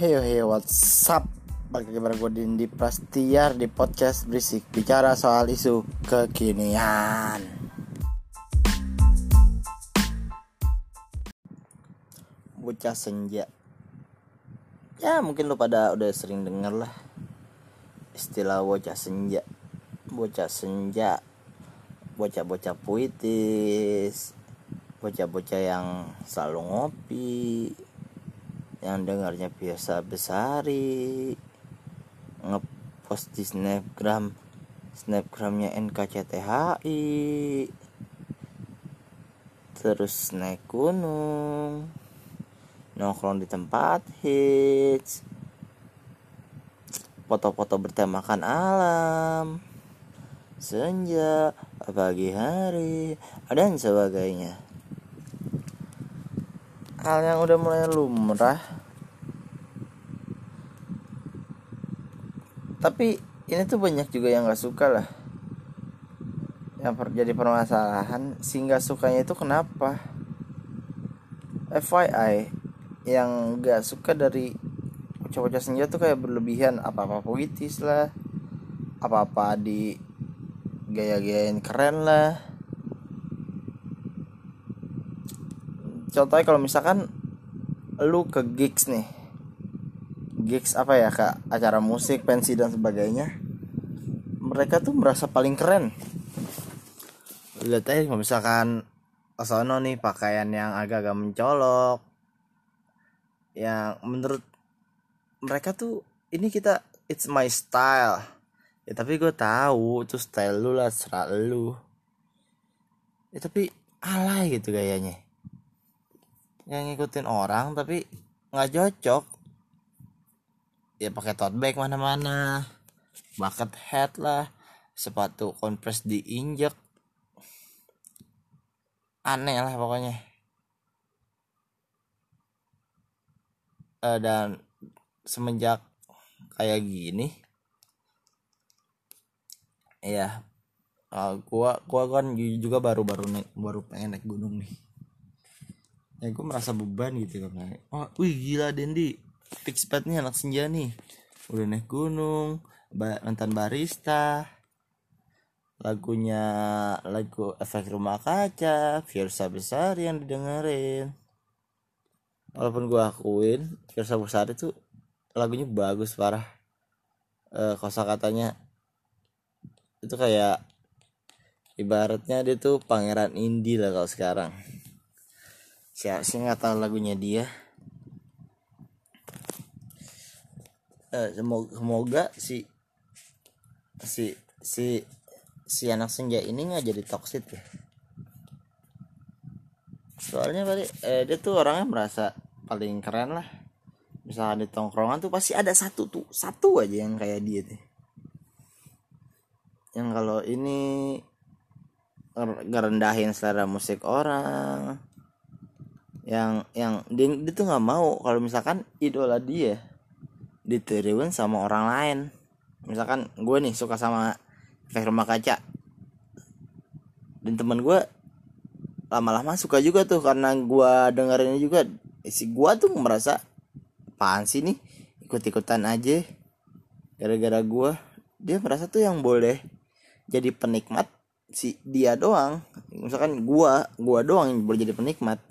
Heyo heyo what's up? Balik lagi bareng gue Dindi Prastiar di podcast Berisik Bicara soal isu kekinian. Bocah senja. Ya mungkin lo pada udah sering denger lah Istilah bocah senja. Bocah senja Bocah-bocah puitis Bocah-bocah yang selalu ngopi yang dengarnya biasa besari. Ngepost di snapgram. Snapgramnya NKCTHI terus naik gunung. Nongkrong di tempat hits. Foto-foto bertemakan alam. Senja pagi hari. Dan sebagainya hal yang udah mulai lumrah. Tapi ini tuh banyak juga yang gak suka lah. Yang jadi permasalahan sehingga sukanya itu kenapa? FYI yang gak suka dari bocah-bocah senja tuh kayak berlebihan apa-apa puitis lah apa-apa di gaya-gayain keren lah contohnya kalau misalkan lu ke gigs nih. Gigs apa ya kak? Acara musik pensi dan sebagainya. Mereka tuh merasa paling keren. Lihat aja kalau misalkan Osono nih pakaian yang agak-agak mencolok. Yang menurut mereka tuh ini kita it's my style. Ya tapi gue tahu itu style lu lah serat lu. Ya tapi alay gitu gayanya yang ngikutin orang tapi nggak cocok. Ya pakai tote bag mana-mana bucket hat lah sepatu kompres diinjek. Aneh lah pokoknya. Uh, dan semenjak kayak gini ya uh, gua gua kan juga baru baru naik baru pengen naik gunung nih ya gue merasa beban gitu kan oh wih gila Dendi. Fix nih anak senja nih. Udah naik gunung mantan barista. Lagunya lagu efek rumah kaca Fiersa besar yang didengerin. Walaupun gue akuin Fiersa besar itu lagunya bagus parah. E, kosa katanya itu kayak ibaratnya dia tuh pangeran indie lah kalau sekarang saya sih nggak tahu lagunya dia. Eh, semoga, semoga si si si si anak senja ini nggak jadi toxic ya. Soalnya tadi eh, dia tuh orangnya merasa paling keren lah. Misalnya di tongkrongan tuh pasti ada satu tuh satu aja yang kayak dia tuh. Yang kalau ini ngerendahin selera musik orang yang yang dia, dia tuh nggak mau kalau misalkan idola dia ditiruin sama orang lain. Misalkan gue nih suka sama efek rumah kaca. Dan teman gue lama-lama suka juga tuh karena gue dengerin juga. Si gue tuh merasa apaan sih nih? Ikut-ikutan aja. Gara-gara gue dia merasa tuh yang boleh jadi penikmat si dia doang. Misalkan gue gue doang yang boleh jadi penikmat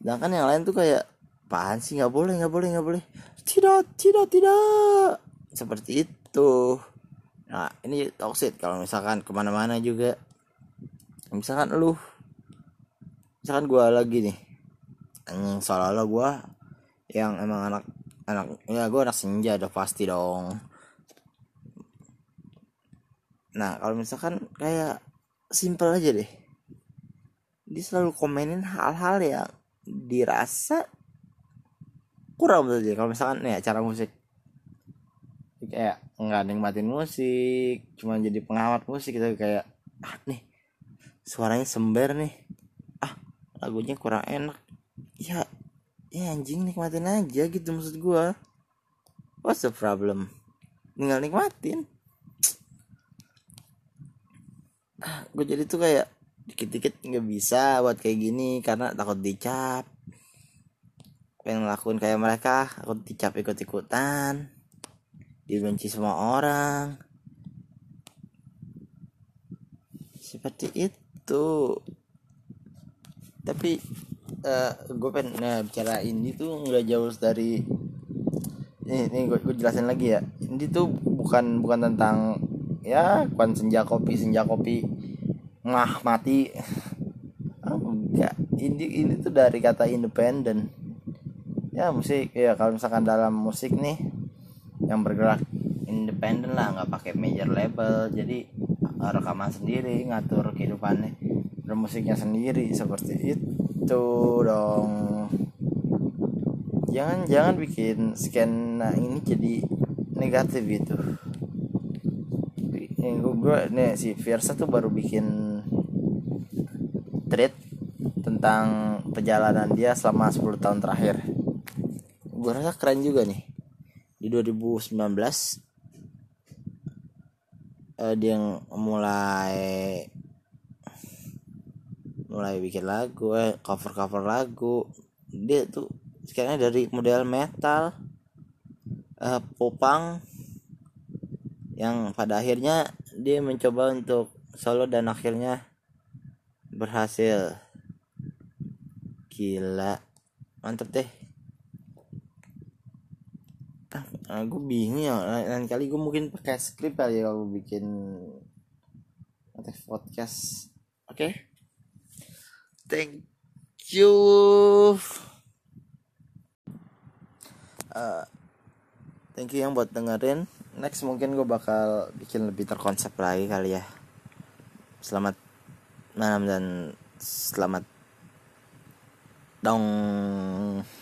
sedangkan yang lain tuh kayak apaan sih? Nggak boleh nggak boleh nggak boleh. Tidak tidak tidak. Seperti itu. Nah ini toxic kalau misalkan ke mana-mana juga. Misalkan lu misalkan gue lagi nih yang seolah-olah gue yang emang anak anak ya gue anak senja udah pasti dong. Nah kalau misalkan kayak simple aja deh. Dia selalu komenin hal-hal yang dirasa kurang betul kalau misalkan nih acara musik. Kayak nggak nikmatin musik cuma jadi pengamat musik gitu. Kayak ah nih suaranya sember nih. Ah lagunya kurang enak. Ya ya anjing nikmatin aja gitu maksud gua. What's the problem? Tinggal nikmatin. Ah gue jadi tuh kayak dikit-dikit nggak bisa buat kayak gini karena takut dicap pengen ngelakuin kayak mereka. Aku dicap ikut ikutan dibenci semua orang. Seperti itu. Tapi uh, gue pengen nah, bicara ini tuh nggak jauh dari ini, ini gue, gue jelasin lagi ya. Ini tuh bukan bukan tentang ya bukan senja kopi senja kopi ngah mati. Enggak. Ini ini tuh dari kata independen ya musik. Ya kalau misalkan dalam musik nih yang bergerak independen lah nggak pakai major label. Jadi rekaman sendiri ngatur kehidupannya bermusiknya sendiri seperti itu dong. Jangan jangan bikin skena ini jadi negatif gitu. Ini gue nih si Fiersa tuh baru bikin thread tentang perjalanan dia selama 10 tahun terakhir gue rasa keren juga nih. Di 2019 uh, dia yang mulai mulai bikin lagu eh, cover cover lagu. Dia tuh sekarang dari model metal uh, popang yang pada akhirnya dia mencoba untuk solo dan akhirnya berhasil. Gila mantep deh nah, gue bingung ya. Lain kali gue mungkin pakai skrip kali ya kalau bikin podcast. Oke? Okay? thank you. Uh, thank you yang buat dengerin. Next mungkin gue bakal bikin lebih terkonsep lagi kali ya. Selamat malam dan selamat dong